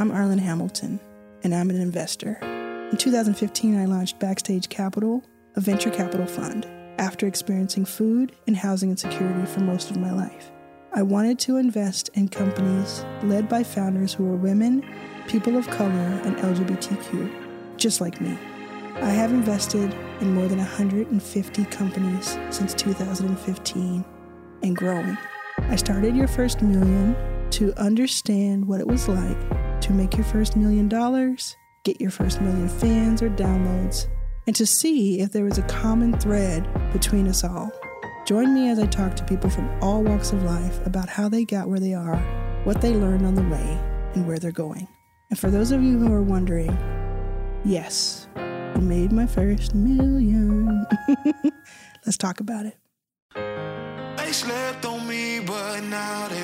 I'm Arlan Hamilton, and I'm an investor. In 2015, I launched Backstage Capital, a venture capital fund, after experiencing food and housing insecurity for most of my life. I wanted to invest in companies led by founders who were women, people of color, and LGBTQ, just like me. I have invested in more than 150 companies since 2015 and growing. I started Your First Million to understand what it was like to make your first million dollars, get your first million fans or downloads, and to see if there is a common thread between us all. Join me as I talk to people from all walks of life about how they got where they are, what they learned on the way, and where they're going. And for those of you who are wondering, yes, I made my first million. Let's talk about it. They slept on me, but now they.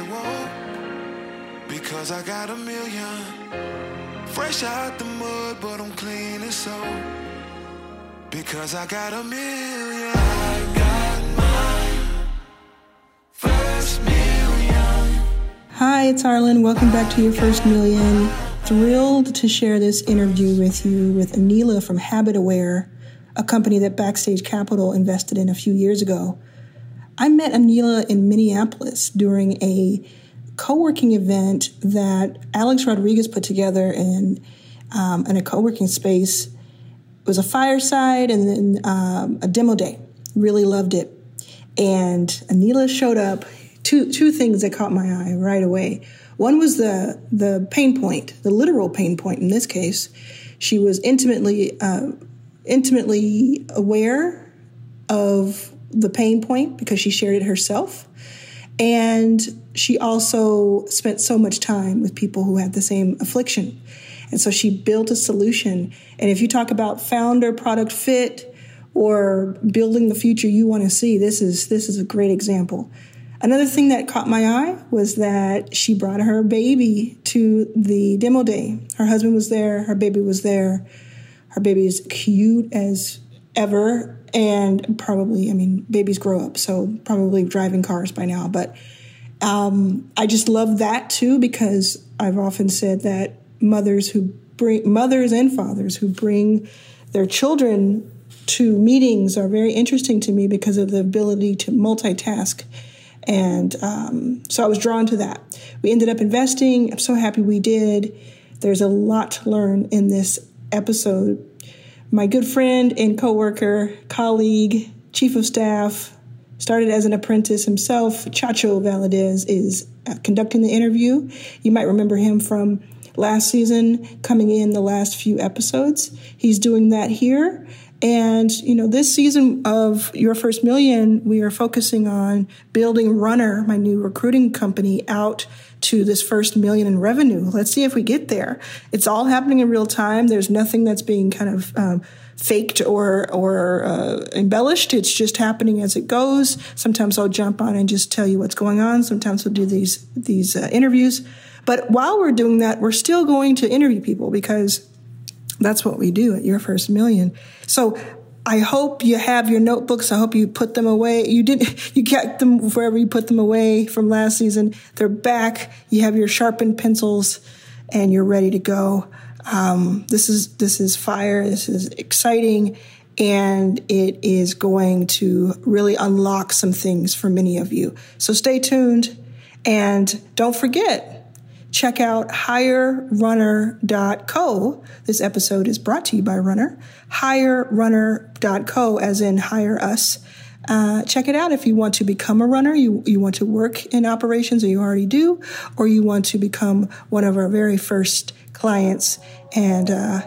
Because I got a million. Fresh out the mud, but I'm clean as soap. Because I got a million. I got my first million. Hi, it's Arlan. Welcome back to Your First Million. Thrilled to share this interview with you with Aneela from Habit Aware, a company that Backstage Capital invested in a few years ago. I met Aneela in Minneapolis during a co working event that Alex Rodriguez put together in, um, in a co working space. It was a fireside and then um, a demo day. Really loved it. And Aneela showed up. Two, two things that caught my eye right away. One was the, the pain point, the literal pain point in this case. She was intimately, uh, intimately aware of the pain point because she shared it herself. And she also spent so much time with people who had the same affliction. And so she built a solution. And if you talk about founder product fit or building the future you want to see, this is this is a great example. Another thing that caught my eye was that she brought her baby to the demo day. Her husband was there, her baby was there. Her baby is cute as ever and probably, I mean, babies grow up, so probably driving cars by now. But um, I just love that too because I've often said that mothers who bring mothers and fathers who bring their children to meetings are very interesting to me because of the ability to multitask. And um, so I was drawn to that. We ended up investing. I'm so happy we did. There's a lot to learn in this episode. My good friend and coworker, colleague, chief of staff, started as an apprentice himself. Chacho Valadez is uh, conducting the interview. You might remember him from last season, coming in the last few episodes. He's doing that here. And, you know, this season of Your First Million, we are focusing on building Runner, my new recruiting company, out to this first million in revenue. Let's see if we get there. It's all happening in real time. There's nothing that's being kind of um, faked or or uh, embellished. It's just happening as it goes. Sometimes I'll jump on and just tell you what's going on. Sometimes we'll do these these uh, interviews. But while we're doing that, we're still going to interview people because that's what we do at Your First Million. So I hope you have your notebooks. I hope you put them away. You didn't, you kept them wherever you put them away from last season. They're back. You have your sharpened pencils and you're ready to go. Um, this is, this is fire. This is exciting and it is going to really unlock some things for many of you. So stay tuned and don't forget, check out hirerunner.co. This episode is brought to you by Runner. Hirerunner.co, as in hire us. Uh, check it out if you want to become a runner, you, you want to work in operations, or you already do, or you want to become one of our very first clients. And uh,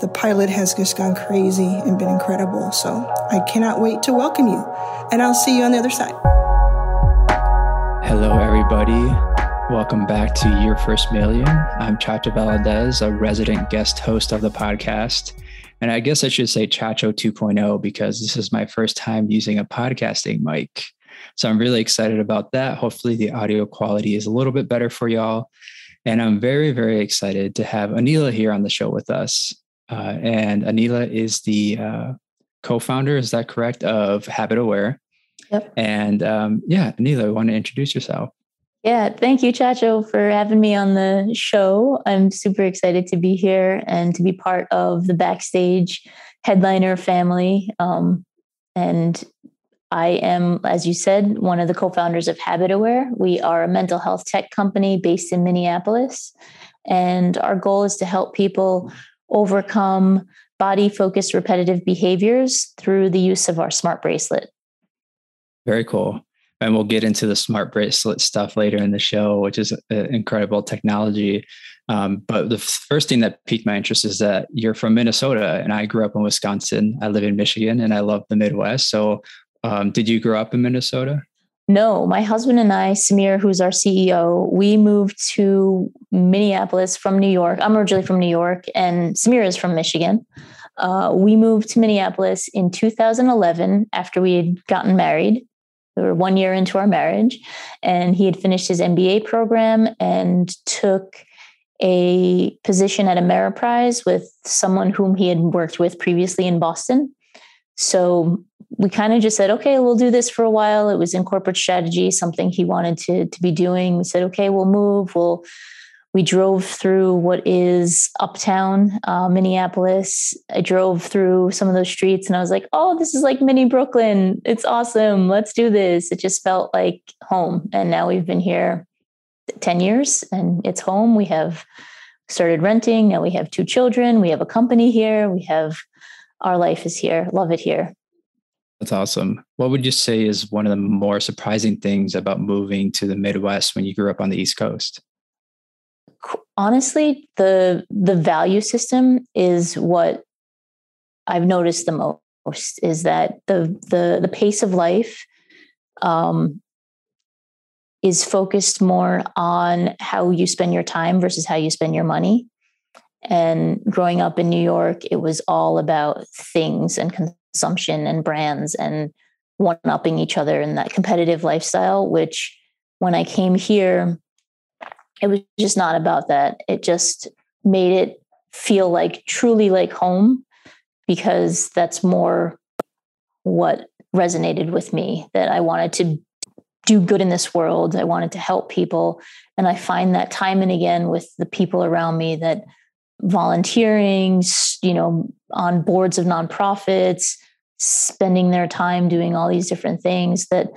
the pilot has just gone crazy and been incredible. So I cannot wait to welcome you. And I'll see you on the other side. Hello, everybody. Welcome back to Your First Million. I'm Chacho Valadez, a resident guest host of the podcast. And I guess I should say Chacho 2.0 because this is my first time using a podcasting mic. So I'm really excited about that. Hopefully, the audio quality is a little bit better for y'all. And I'm very, very excited to have Aneela here on the show with us. Uh, and Aneela is the uh, co founder, is that correct, of Habit Aware. Yep. And um, yeah, Aneela, I want to introduce yourself. Yeah, thank you, Chacho, for having me on the show. I'm super excited to be here and to be part of the backstage headliner family. Um, and I am, as you said, one of the co founders of HabitAware. We are a mental health tech company based in Minneapolis. And our goal is to help people overcome body focused repetitive behaviors through the use of our smart bracelet. Very cool and we'll get into the smart bracelet stuff later in the show, which is incredible technology. Um, but the first thing that piqued my interest is that you're from Minnesota, and I grew up in Wisconsin. I live in Michigan, and I love the Midwest. So, um, did you grow up in Minnesota? No, my husband and I, Samir, who's our CEO, we moved to Minneapolis from New York. I'm originally from New York, and Samir is from Michigan. Uh, we moved to Minneapolis in 2011 after we had gotten married we were one year into our marriage, and he had finished his MBA program and took a position at Ameriprise with someone whom he had worked with previously in Boston. So we kind of just said, okay, we'll do this for a while. It was in corporate strategy, something he wanted to, to be doing. We said, okay, we'll move. We'll we drove through what is uptown uh, Minneapolis. I drove through some of those streets and I was like, oh, this is like mini Brooklyn. It's awesome. Let's do this. It just felt like home. And now we've been here 10 years and it's home. We have started renting. Now we have two children. We have a company here. We have our life is here. Love it here. That's awesome. What would you say is one of the more surprising things about moving to the Midwest when you grew up on the East Coast? Honestly, the the value system is what I've noticed the most is that the the the pace of life um, is focused more on how you spend your time versus how you spend your money. And growing up in New York, it was all about things and consumption and brands and one upping each other in that competitive lifestyle, which when I came here, it was just not about that. It just made it feel like truly like home because that's more what resonated with me that I wanted to do good in this world. I wanted to help people. And I find that time and again with the people around me that volunteering, you know, on boards of nonprofits, spending their time doing all these different things that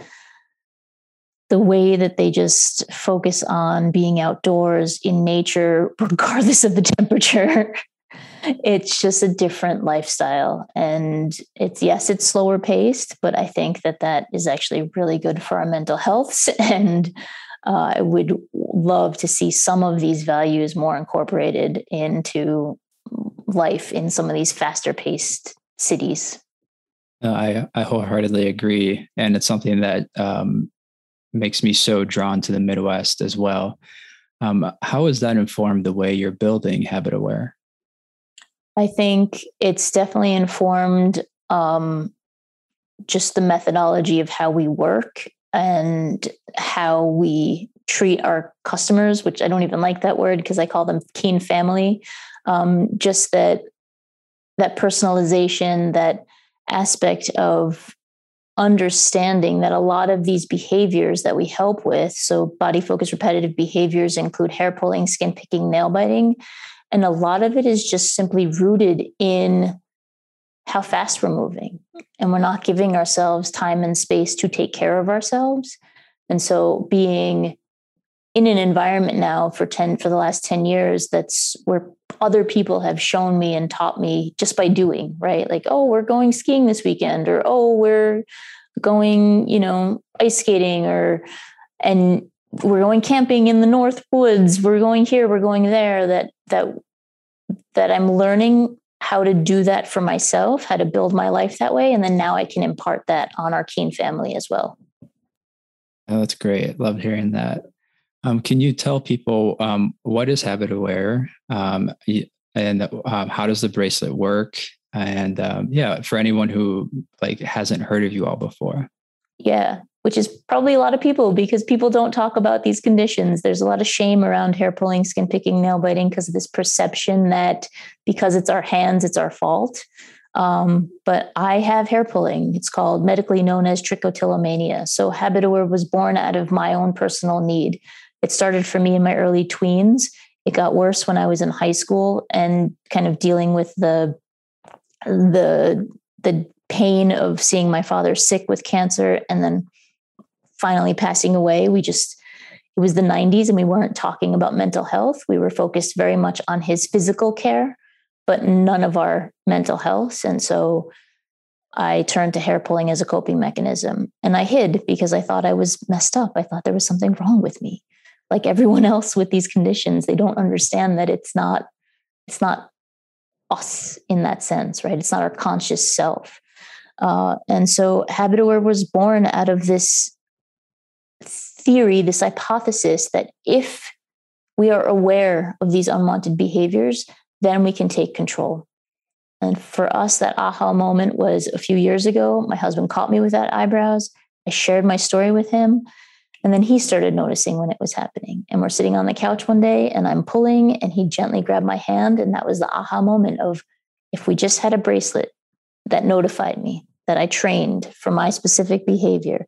the way that they just focus on being outdoors in nature, regardless of the temperature. it's just a different lifestyle. And it's, yes, it's slower paced, but I think that that is actually really good for our mental health. And uh, I would love to see some of these values more incorporated into life in some of these faster paced cities. I, I wholeheartedly agree. And it's something that um, makes me so drawn to the Midwest as well. Um, how has that informed the way you're building HabitAware? I think it's definitely informed um, just the methodology of how we work and how we treat our customers, which I don't even like that word because I call them keen family. Um, just that that personalization, that aspect of understanding that a lot of these behaviors that we help with, so body focused repetitive behaviors include hair pulling, skin picking, nail biting. And a lot of it is just simply rooted in how fast we're moving. And we're not giving ourselves time and space to take care of ourselves. And so being in an environment now for 10 for the last 10 years that's where other people have shown me and taught me just by doing right? Like oh we're going skiing this weekend or oh we're going you know ice skating or and we're going camping in the north woods we're going here we're going there that that that i'm learning how to do that for myself how to build my life that way and then now i can impart that on our keen family as well. Oh, that's great. Love hearing that um, can you tell people um, what is HabitAware um, and um, how does the bracelet work? And um, yeah, for anyone who like hasn't heard of you all before. Yeah, which is probably a lot of people because people don't talk about these conditions. There's a lot of shame around hair pulling, skin picking, nail biting because of this perception that because it's our hands, it's our fault. Um, but I have hair pulling. It's called medically known as trichotillomania. So Habitaware was born out of my own personal need. It started for me in my early tweens. It got worse when I was in high school and kind of dealing with the the the pain of seeing my father sick with cancer and then finally passing away. We just it was the 90s and we weren't talking about mental health. We were focused very much on his physical care but none of our mental health. And so I turned to hair pulling as a coping mechanism. And I hid because I thought I was messed up. I thought there was something wrong with me. Like everyone else with these conditions, they don't understand that it's not, it's not us in that sense, right? It's not our conscious self. Uh, and so Habitaware was born out of this theory, this hypothesis that if we are aware of these unwanted behaviors, then we can take control. And for us, that aha moment was a few years ago. My husband caught me with that eyebrows. I shared my story with him. And then he started noticing when it was happening. And we're sitting on the couch one day and I'm pulling, and he gently grabbed my hand. And that was the aha moment of if we just had a bracelet that notified me that I trained for my specific behavior,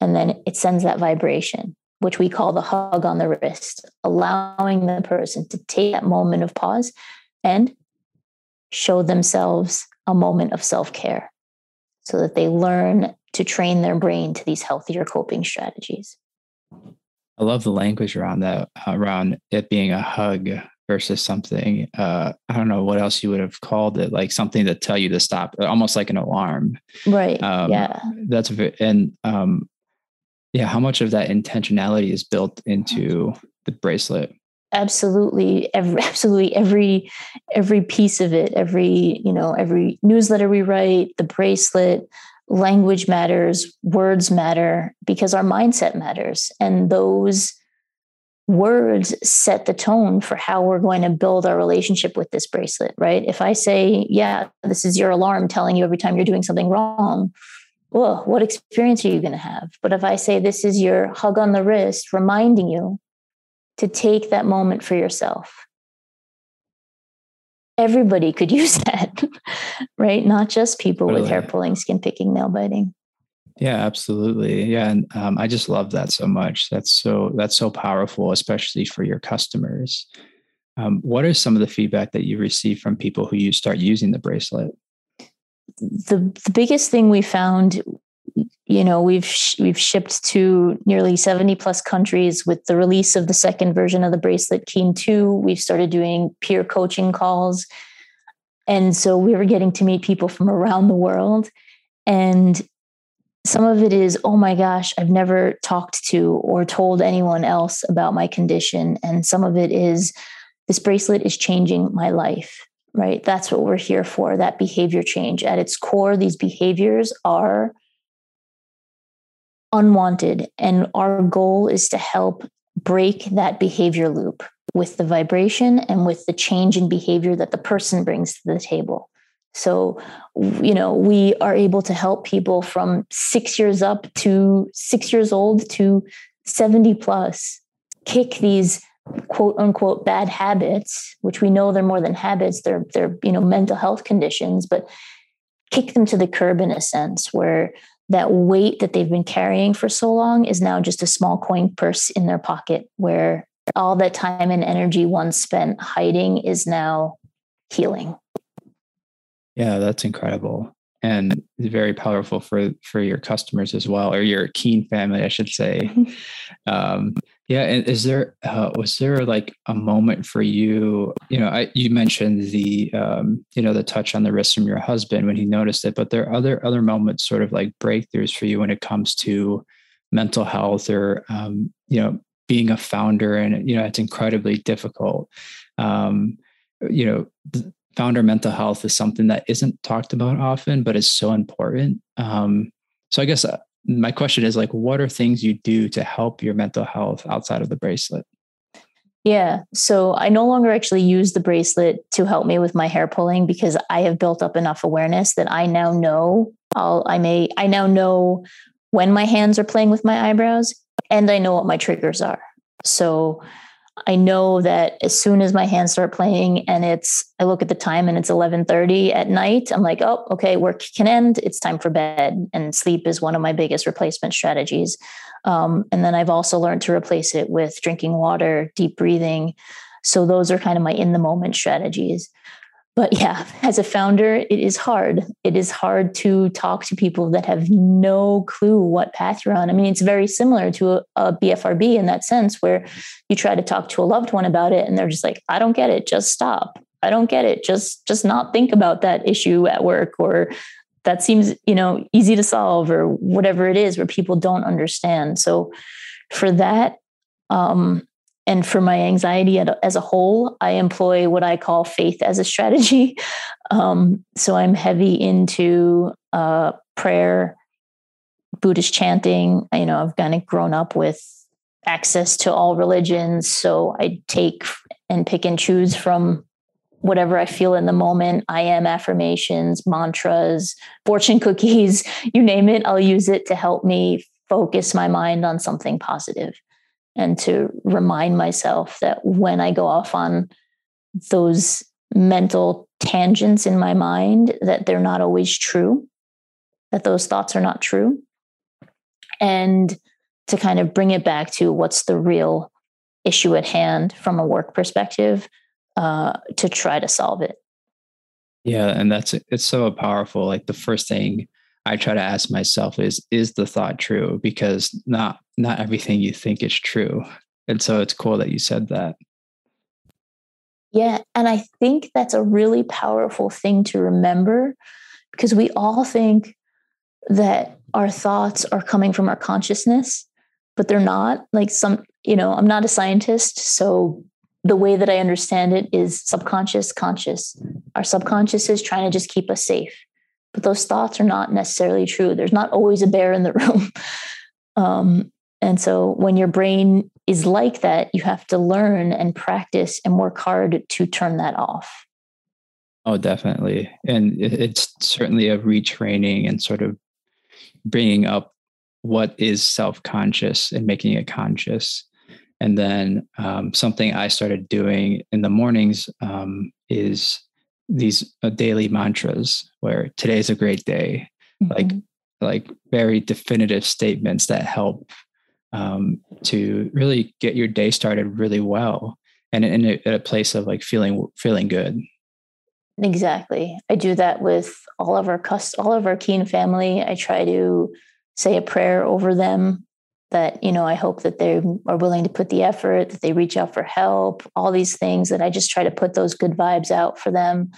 and then it sends that vibration, which we call the hug on the wrist, allowing the person to take that moment of pause and show themselves a moment of self care so that they learn to train their brain to these healthier coping strategies. I love the language around that, around it being a hug versus something. Uh, I don't know what else you would have called it, like something to tell you to stop, almost like an alarm. Right. Um, yeah. That's and um, yeah. How much of that intentionality is built into the bracelet? absolutely every absolutely every every piece of it every you know every newsletter we write the bracelet language matters words matter because our mindset matters. And those words set the tone for how we're going to build our relationship with this bracelet right? If i say yeah this is your alarm telling you every time you're doing something wrong well what experience are you going to have? But if i say this is your hug on the wrist reminding you to take that moment for yourself. Everybody could use that, right? Not just people totally. with hair pulling, skin picking, nail biting. Yeah, absolutely. Yeah, and um, I just love that so much. That's so that's so powerful, especially for your customers. Um, what are some of the feedback that you receive from people who you start using the bracelet? The the biggest thing we found you know we've sh- we've shipped to nearly 70 plus countries with the release of the second version of the bracelet keen 2 we've started doing peer coaching calls and so we were getting to meet people from around the world. And some of it is oh my gosh i've never talked to or told anyone else about my condition. And some of it is this bracelet is changing my life right? That's what we're here for that behavior change. At its core these behaviors are unwanted. And our goal is to help break that behavior loop with the vibration and with the change in behavior that the person brings to the table. So, you know, we are able to help people from six years up to six years old to 70 plus kick these quote unquote bad habits, which we know they're more than habits, they're, they're, you know, mental health conditions, but kick them to the curb in a sense where that weight that they've been carrying for so long is now just a small coin purse in their pocket where all that time and energy once spent hiding is now healing. Yeah that's incredible and very powerful for for your customers as well or your keen family i should say. Um, yeah and is there uh, was there like a moment for you you know I, you mentioned the um, you know the touch on the wrist from your husband when he noticed it but there are other other moments sort of like breakthroughs for you when it comes to mental health or um, you know being a founder and you know it's incredibly difficult. Um, you know founder mental health is something that isn't talked about often but is so important. Um, so i guess uh, my question is like what are things you do to help your mental health outside of the bracelet? Yeah so i no longer actually use the bracelet to help me with my hair pulling because i have built up enough awareness that i now know I'll, i may i now know when my hands are playing with my eyebrows and i know what my triggers are so I know that as soon as my hands start playing and it's I look at the time and it's 11:30 at night, I'm like, "Oh, okay, work can end. It's time for bed." And sleep is one of my biggest replacement strategies. Um, and then I've also learned to replace it with drinking water, deep breathing. So those are kind of my in the moment strategies but yeah, as a founder, it is hard. It is hard to talk to people that have no clue what path you're on. I mean, it's very similar to a, a, BFRB in that sense, where you try to talk to a loved one about it, and they're just like, "I don't get it. Just stop. I don't get it. Just just not think about that issue at work, or that seems you know easy to solve, or whatever it is, where people don't understand." So, for that, um, and for my anxiety as a whole, I employ what I call faith as a strategy. Um, so I'm heavy into uh, prayer, Buddhist chanting. You know, I've kind of grown up with access to all religions. So I take and pick and choose from whatever I feel in the moment. I am affirmations, mantras, fortune cookies, you name it. I'll use it to help me focus my mind on something positive and to remind myself that when I go off on those mental tangents in my mind that they're not always true that those thoughts are not true. And to kind of bring it back to what's the real issue at hand from a work perspective uh, to try to solve it. Yeah and that's it's so powerful like the first thing I try to ask myself is is the thought true because not not everything you think is true. And so it's cool that you said that. Yeah, and I think that's a really powerful thing to remember because we all think that our thoughts are coming from our consciousness, but they're not. Like some, you know, I'm not a scientist, so the way that I understand it is subconscious, conscious. Our subconscious is trying to just keep us safe but those thoughts are not necessarily true. There's not always a bear in the room. um, and so when your brain is like that, you have to learn and practice and work hard to turn that off. Oh, definitely. And it's certainly a retraining and sort of bringing up what is self conscious and making it conscious. And then um, something I started doing in the mornings um, is these uh, daily mantras where today's a great day. Mm-hmm. like like very definitive statements that help um, to really get your day started really well and in a, a place of like feeling feeling good. Exactly. I do that with all of our cust- all of our keen family. I try to say a prayer over them that you know i hope that they are willing to put the effort that they reach out for help all these things that i just try to put those good vibes out for them.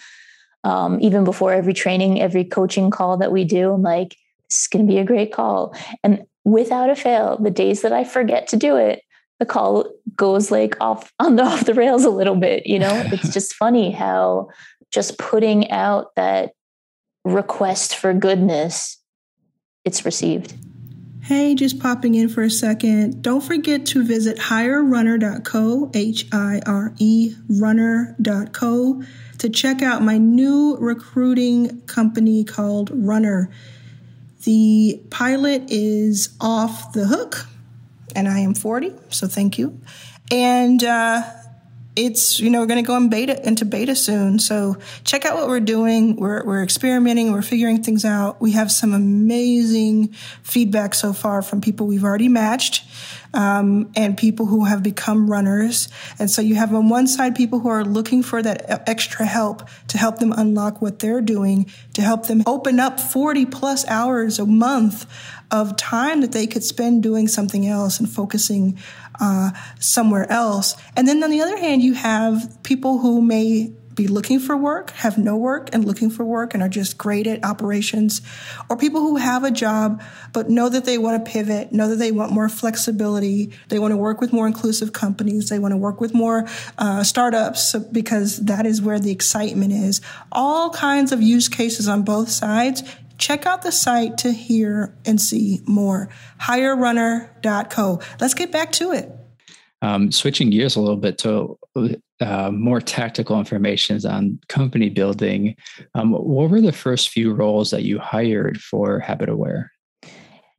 Um, even before every training every coaching call that we do i'm like this is going to be a great call. And without a fail the days that i forget to do it the call goes like off on the off the rails a little bit you know? It's just funny how just putting out that request for goodness it's received Hey, just popping in for a second. Don't forget to visit hirerunner.co, H I R E runner.co, to check out my new recruiting company called Runner. The pilot is off the hook, and I am 40, so thank you. And uh, it's you know we're going to go in beta into beta soon. So check out what we're doing. We're, we're experimenting we're figuring things out. We have some amazing feedback so far from people we've already matched um, and people who have become runners and so you have on one side people who are looking for that extra help to help them unlock what they're doing to help them open up 40 plus hours a month of time that they could spend doing something else and focusing uh, somewhere else. And then on the other hand, you have people who may be looking for work, have no work, and looking for work and are just great at operations, or people who have a job but know that they want to pivot, know that they want more flexibility, they want to work with more inclusive companies, they want to work with more uh, startups because that is where the excitement is. All kinds of use cases on both sides check out the site to hear and see more. HireRunner.co. Let's get back to it. Um, switching gears a little bit to uh, more tactical information on company building. Um, what were the first few roles that you hired for Habit Aware?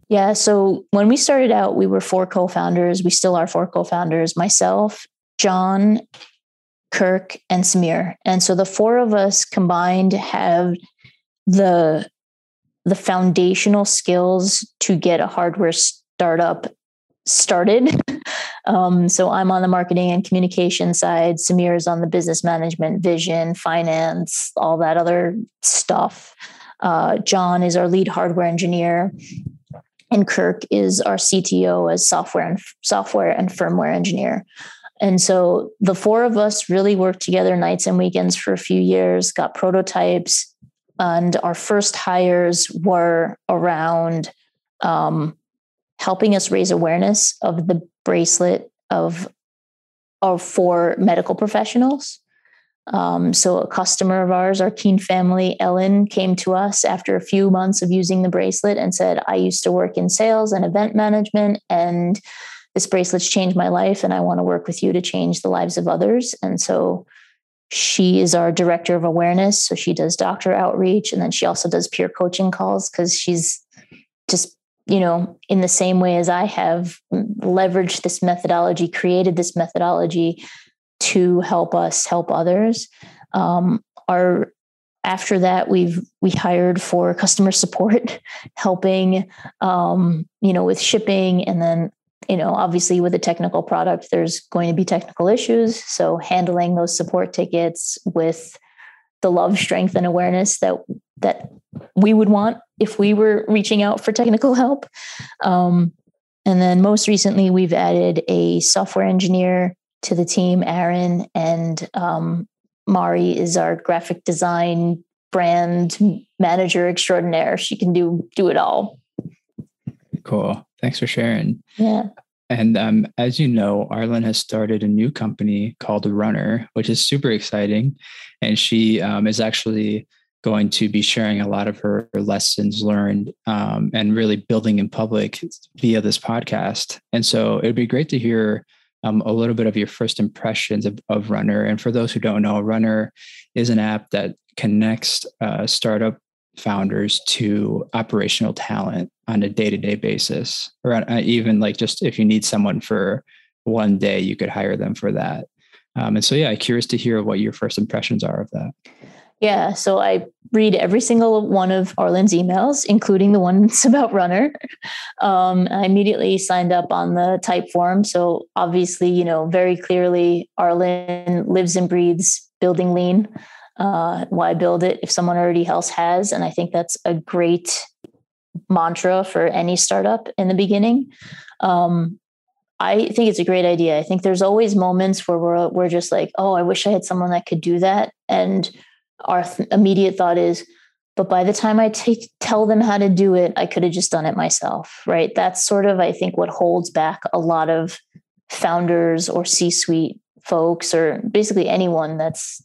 Yeah, so when we started out, we were four co founders. We still are four co founders myself, John, Kirk, and Samir. And so the four of us combined have the the foundational skills to get a hardware startup started. um, so I'm on the marketing and communication side. Samir is on the business management, vision, finance, all that other stuff. Uh, John is our lead hardware engineer, and Kirk is our CTO as software and software and firmware engineer. And so the four of us really worked together nights and weekends for a few years, got prototypes, and our first hires were around um, helping us raise awareness of the bracelet of, of for medical professionals. Um, so a customer of ours, our Keen family, Ellen, came to us after a few months of using the bracelet and said, "I used to work in sales and event management, and this bracelet's changed my life, and I want to work with you to change the lives of others." And so she is our director of awareness. So she does doctor outreach, and then she also does peer coaching calls because she's just you know, in the same way as I have leveraged this methodology, created this methodology to help us help others. Um, our after that we've we hired for customer support helping um, you know with shipping and then you know obviously with a technical product there's going to be technical issues so handling those support tickets with the love strength and awareness that that we would want if we were reaching out for technical help um, and then most recently we've added a software engineer to the team, Aaron, and um, Mari is our graphic design brand manager extraordinaire. She can do do it all. Cool. Thanks for sharing. Yeah. And um, as you know, Arlan has started a new company called Runner, which is super exciting. And she um, is actually going to be sharing a lot of her lessons learned um, and really building in public via this podcast. And so it'd be great to hear um, a little bit of your first impressions of, of, Runner. And for those who don't know, Runner is an app that connects uh, startup founders to operational talent on a day-to-day basis, or uh, even like just if you need someone for one day, you could hire them for that. Um, and so, yeah, curious to hear what your first impressions are of that. Yeah. So I read every single one of Arlan's emails, including the ones about Runner. Um, I immediately signed up on the Typeform. So obviously, you know, very clearly, Arlan lives and breathes building lean. Uh, why build it if someone already else has? And I think that's a great mantra for any startup in the beginning. Um, I think it's a great idea. I think there's always moments where we're we're just like, oh, I wish I had someone that could do that. And our th- immediate thought is, but by the time I tell them how to do it, I could have just done it myself, right? That's sort of, I think, what holds back a lot of founders or C-suite folks, or basically anyone that's,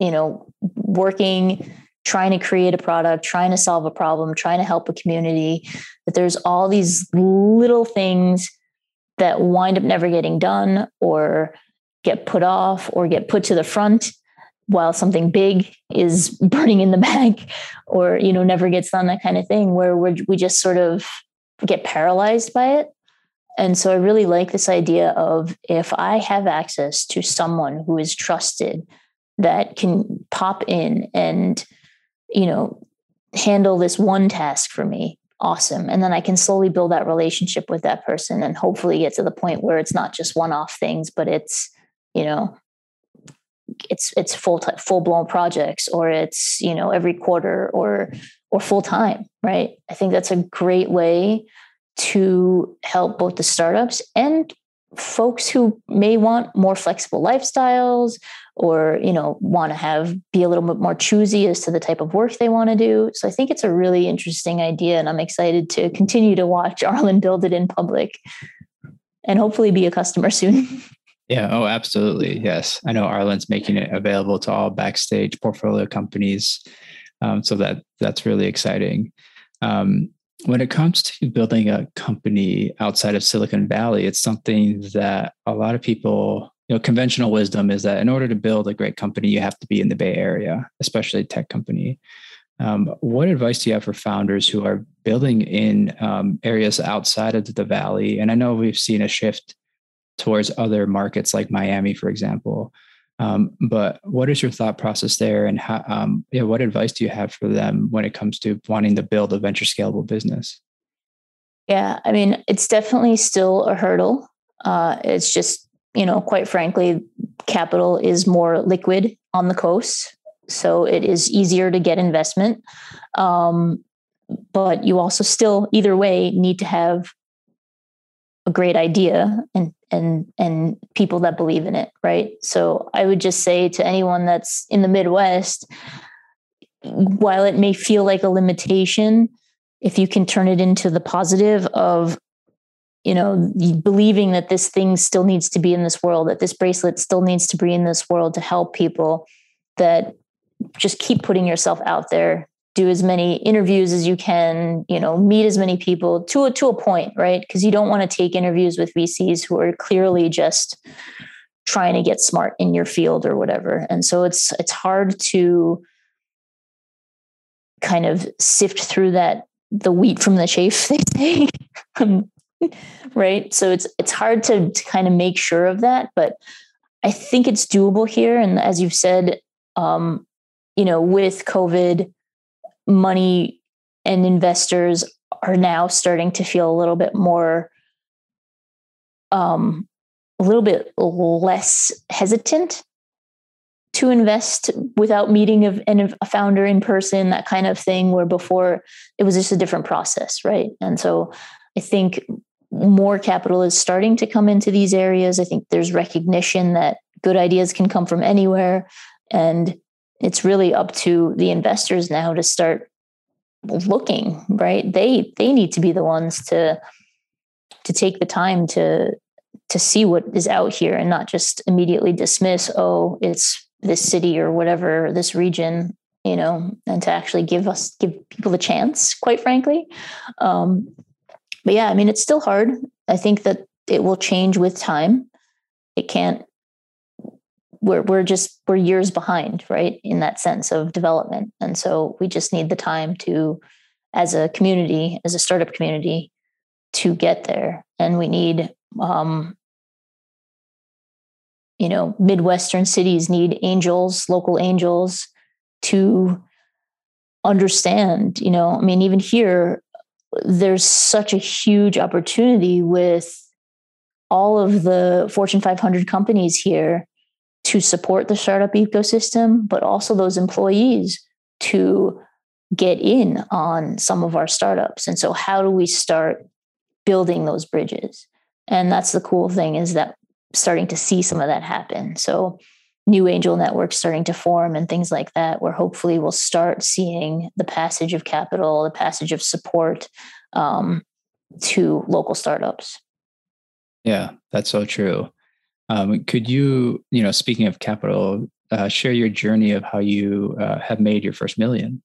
you know, working, trying to create a product, trying to solve a problem, trying to help a community. That there's all these little things that wind up never getting done or get put off or get put to the front while something big is burning in the bank or you know never gets done that kind of thing where we we just sort of get paralyzed by it. And so i really like this idea of if i have access to someone who is trusted that can pop in and you know handle this one task for me awesome. And then i can slowly build that relationship with that person and hopefully get to the point where it's not just one off things but it's you know it's it's full t- full blown projects or it's you know every quarter or or full time right? I think that's a great way to help both the startups and folks who may want more flexible lifestyles or you know want to have be a little bit more choosy as to the type of work they want to do. So i think it's a really interesting idea and i'm excited to continue to watch Arlan build it in public and hopefully be a customer soon Yeah. Oh, absolutely. Yes. I know Arlan's making it available to all backstage portfolio companies. Um, so that that's really exciting. Um, when it comes to building a company outside of Silicon Valley, it's something that a lot of people, you know, conventional wisdom is that in order to build a great company, you have to be in the Bay Area, especially a tech company. Um, what advice do you have for founders who are building in um, areas outside of the valley? And I know we've seen a shift towards other markets like Miami, for example. Um, but what is your thought process there, and how, um, yeah, what advice do you have for them when it comes to wanting to build a venture scalable business? Yeah, I mean, it's definitely still a hurdle. Uh, it's just, you know, quite frankly, capital is more liquid on the coast, so it is easier to get investment. Um, but you also still, either way, need to have a great idea and and and people that believe in it right? So i would just say to anyone that's in the midwest while it may feel like a limitation if you can turn it into the positive of you know believing that this thing still needs to be in this world that this bracelet still needs to be in this world to help people that just keep putting yourself out there do as many interviews as you can you know meet as many people to a to a point right? Because you don't want to take interviews with vcs who are clearly just trying to get smart in your field or whatever. And so it's it's hard to kind of sift through that the wheat from the chaff they say um, right? So it's it's hard to, to kind of make sure of that but i think it's doable here. And as you've said um, you know with covid money and investors are now starting to feel a little bit more um, a little bit less hesitant to invest without meeting a, a founder in person that kind of thing where before it was just a different process right? And so i think more capital is starting to come into these areas. I think there's recognition that good ideas can come from anywhere. And it's really up to the investors now to start looking right? They they need to be the ones to to take the time to to see what is out here and not just immediately dismiss oh it's this city or whatever this region you know and to actually give us give people a chance quite frankly. Um but yeah i mean it's still hard. I think that it will change with time. It can't we're we're just we're years behind, right, in that sense of development. And so we just need the time to, as a community, as a startup community, to get there. And we need um, you know, Midwestern cities need angels, local angels to understand, you know, I mean, even here, there's such a huge opportunity with all of the Fortune 500 companies here to support the startup ecosystem, but also those employees to get in on some of our startups. And so, how do we start building those bridges? And that's the cool thing is that starting to see some of that happen. So, new angel networks starting to form and things like that, where hopefully we'll start seeing the passage of capital, the passage of support um, to local startups. Yeah, that's so true. Um, could you, you know, speaking of capital, uh, share your journey of how you uh, have made your first million?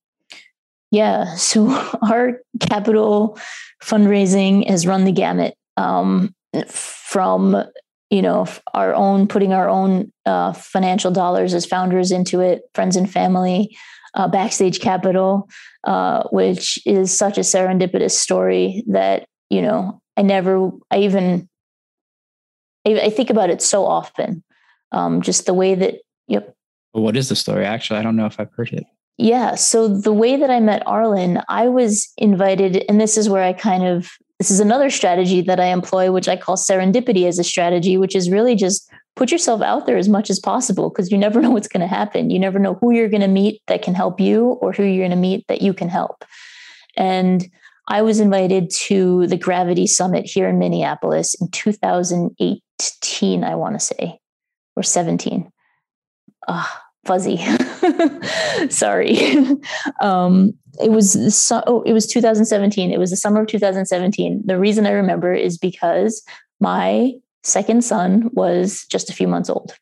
Yeah. So our capital fundraising has run the gamut um, from you know our own putting our own uh, financial dollars as founders into it, friends and family, uh, backstage capital, uh, which is such a serendipitous story that you know I never I even I, I think about it so often. Um, just the way that, yep. what is the story? Actually, I don't know if I've heard it. Yeah. So the way that I met Arlan, I was invited, and this is where I kind of, this is another strategy that I employ, which I call serendipity as a strategy, which is really just put yourself out there as much as possible because you never know what's going to happen. You never know who you're going to meet that can help you or who you're going to meet that you can help. And I was invited to the Gravity Summit here in Minneapolis in 2018, I want to say, or 17. Ah, fuzzy. Sorry. um, it was so, oh, it was 2017. It was the summer of 2017. The reason I remember is because my second son was just a few months old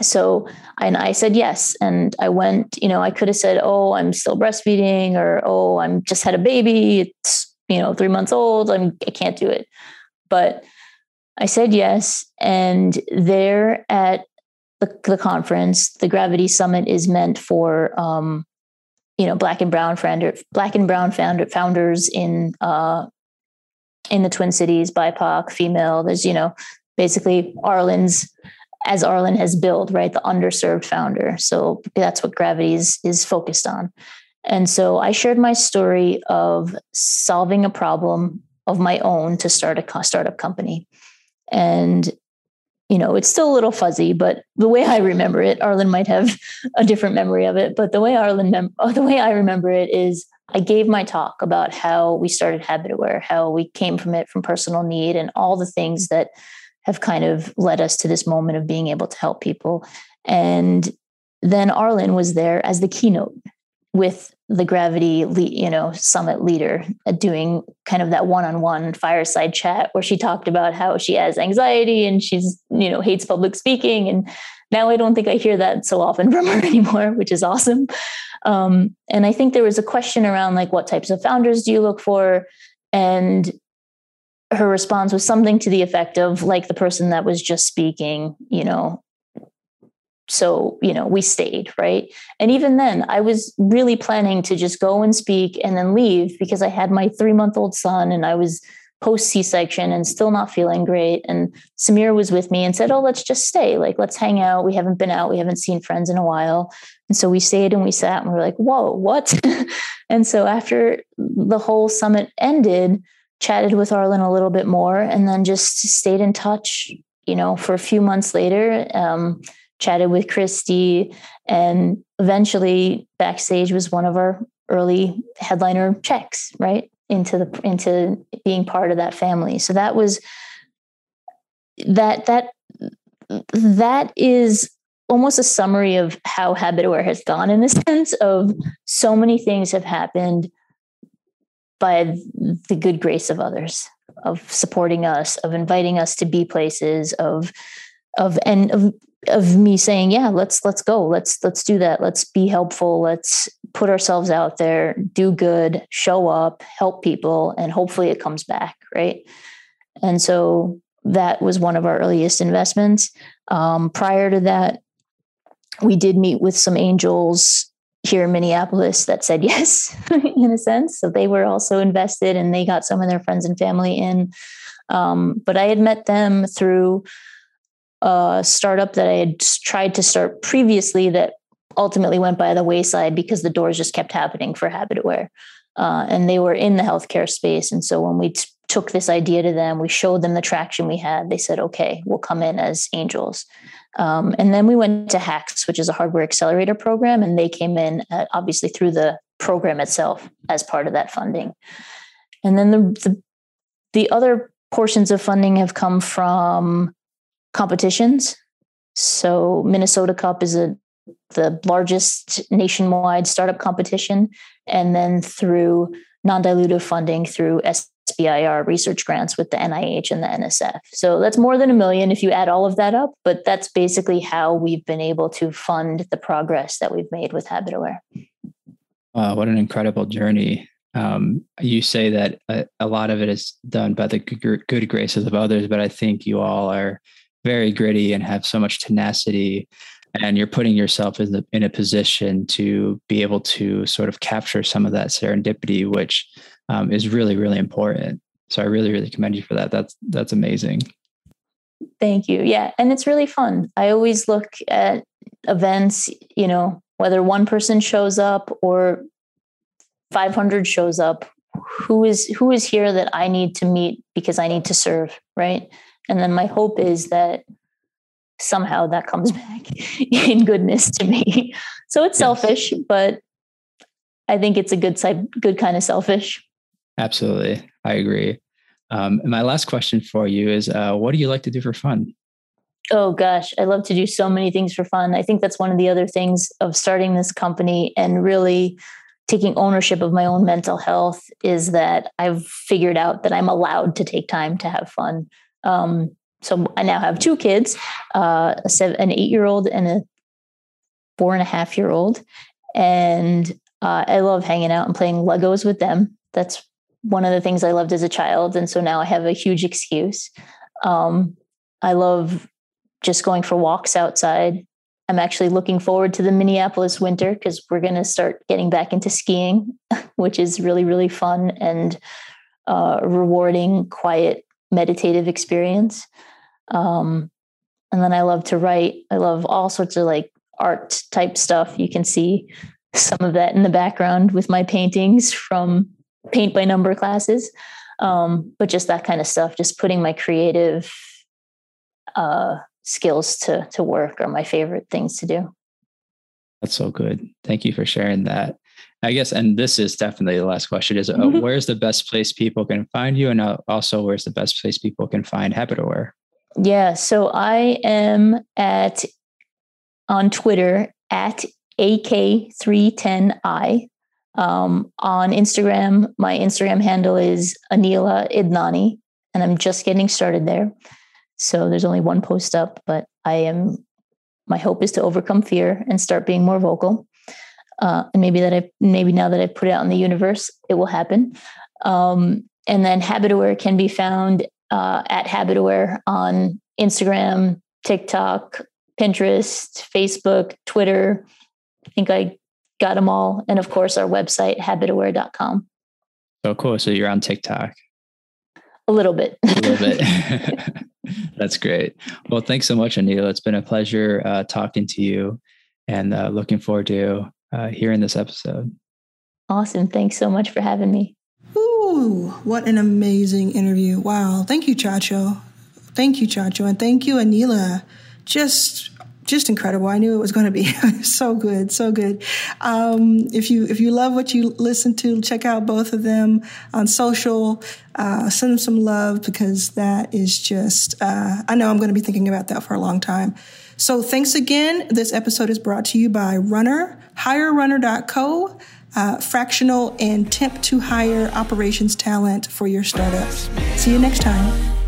so and i said yes and i went you know i could have said oh i'm still breastfeeding or oh i'm just had a baby it's you know three months old I'm, i can't do it. But i said yes and there at the, the conference the gravity summit is meant for um, you know black and brown founder, black and brown founder, founders in uh, in the twin cities bipoc female there's you know basically Arlan's as Arlan has built, right? The underserved founder. So that's what Gravity is, is focused on. And so I shared my story of solving a problem of my own to start a startup company. And you know, it's still a little fuzzy, but the way I remember it, Arlan might have a different memory of it. But the way Arlan, mem- the way I remember it is, I gave my talk about how we started Habit Aware, how we came from it from personal need, and all the things that have kind of led us to this moment of being able to help people. And then Arlan was there as the keynote with the gravity you know summit leader uh, doing kind of that one-on-one fireside chat where she talked about how she has anxiety and she's you know hates public speaking. And now i don't think i hear that so often from her anymore which is awesome. Um, and i think there was a question around like what types of founders do you look for? And her response was something to the effect of like the person that was just speaking you know so you know we stayed right? And even then i was really planning to just go and speak and then leave because i had my three month old son and i was post c-section and still not feeling great. And sameer was with me and said oh let's just stay. Like let's hang out. We haven't been out. We haven't seen friends in a while. And so we stayed and we sat and we were like whoa what? And so after the whole summit ended chatted with arlan a little bit more and then just stayed in touch you know for a few months later um, chatted with Christy, and eventually backstage was one of our early headliner checks, right? Into the into being part of that family. So that was that that that is almost a summary of how habit aware has gone in the sense of so many things have happened by the good grace of others of supporting us of inviting us to be places of of and of of me saying yeah let's let's go. Let's let's do that. Let's be helpful. Let's put ourselves out there do good show up help people and hopefully it comes back right? And so that was one of our earliest investments. Um, prior to that we did meet with some angels here in minneapolis that said yes in a sense so they were also invested and they got some of their friends and family in um, but i had met them through a startup that I had tried to start previously that ultimately went by the wayside because the doors just kept happening for Habit Aware. Uh, and they were in the healthcare space. And so when we t- took this idea to them, we showed them the traction we had. They said, okay, we'll come in as angels. Um, and then we went to HAX, which is a hardware accelerator program. And they came in at, obviously through the program itself as part of that funding. And then the, the, the other portions of funding have come from competitions. So Minnesota Cup is a the largest nationwide startup competition, and then through non-dilutive funding through SBIR research grants with the NIH and the NSF. So that's more than a million if you add all of that up, but that's basically how we've been able to fund the progress that we've made with Habit Aware. Wow, what an incredible journey. Um, you say that a, a, lot of it is done by the good, good graces of others, but I think you all are very gritty and have so much tenacity and you're putting yourself in, the, in a position to be able to sort of capture some of that serendipity which um, is really really important so i really really commend you for that that's that's amazing thank you yeah and it's really fun i always look at events you know whether one person shows up or 500 shows up who is who is here that i need to meet because i need to serve right and then my hope is that somehow that comes back in goodness to me. So it's yes. selfish, but I think it's a good side, good kind of selfish. Absolutely. I agree. Um, and my last question for you is uh, what do you like to do for fun? Oh gosh, I love to do so many things for fun. I think that's one of the other things of starting this company and really taking ownership of my own mental health is that I've figured out that I'm allowed to take time to have fun. Um, so I now have two kids, uh, a seven, an eight year old and a four and a half year old. And uh, I love hanging out and playing Legos with them. That's one of the things I loved as a child. And so now I have a huge excuse. Um, I love just going for walks outside. I'm actually looking forward to the Minneapolis winter because we're going to start getting back into skiing, which is really, really fun and uh, rewarding, quiet meditative experience. Um, and then I love to write. I love all sorts of like art type stuff. You can see some of that in the background with my paintings from paint by number classes. Um, but just that kind of stuff, just putting my creative uh, skills to to work are my favorite things to do. That's so good. Thank you for sharing that. I guess, and this is definitely the last question: is uh, where's the best place people can find you, and uh, also where's the best place people can find Habit Aware? Yeah, so I am at on Twitter at AK310i. Um, on Instagram, my Instagram handle is Aneela Idnani, and I'm just getting started there. So there's only one post up, but I am. My hope is to overcome fear and start being more vocal. Uh, and maybe that I maybe now that I've put it out in the universe, it will happen. Um, and then Habit Aware can be found uh, at Habit Aware on Instagram, TikTok, Pinterest, Facebook, Twitter. I think I got them all. And of course, our website, habitaware.com. Oh, cool. So you're on TikTok. A little bit. a little bit. That's great. Well, thanks so much, Aneela. It's been a pleasure uh, talking to you and uh, looking forward to uh, hearing this episode. Awesome. Thanks so much for having me. Ooh, what an amazing interview. Wow. Thank you, Chacho. Thank you, Chacho. And thank you, Aneela. Just just incredible. I knew it was going to be so good, so good. Um, if you if you love what you listen to, check out both of them on social. Uh, send them some love because that is just. Uh, I know I'm going to be thinking about that for a long time. So thanks again. This episode is brought to you by Runner, HireRunner.co. Uh, fractional and temp to hire operations talent for your startup. See you next time.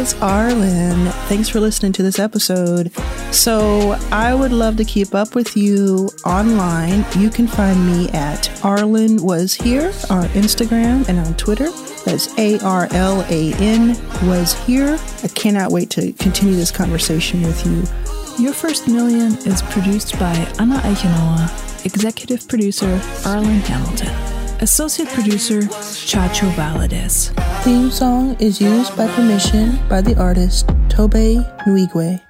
It's Arlan. Thanks for listening to this episode. So, I would love to keep up with you online. You can find me at Arlan Was Here on Instagram and on Twitter. That's A R L A N Was Here. I cannot wait to continue this conversation with you. Your First Million is produced by Anna Eichenauer, executive producer Arlan Hamilton. Associate producer Chacho Valadez. Theme song is used by permission by the artist Tobe Nwigwe.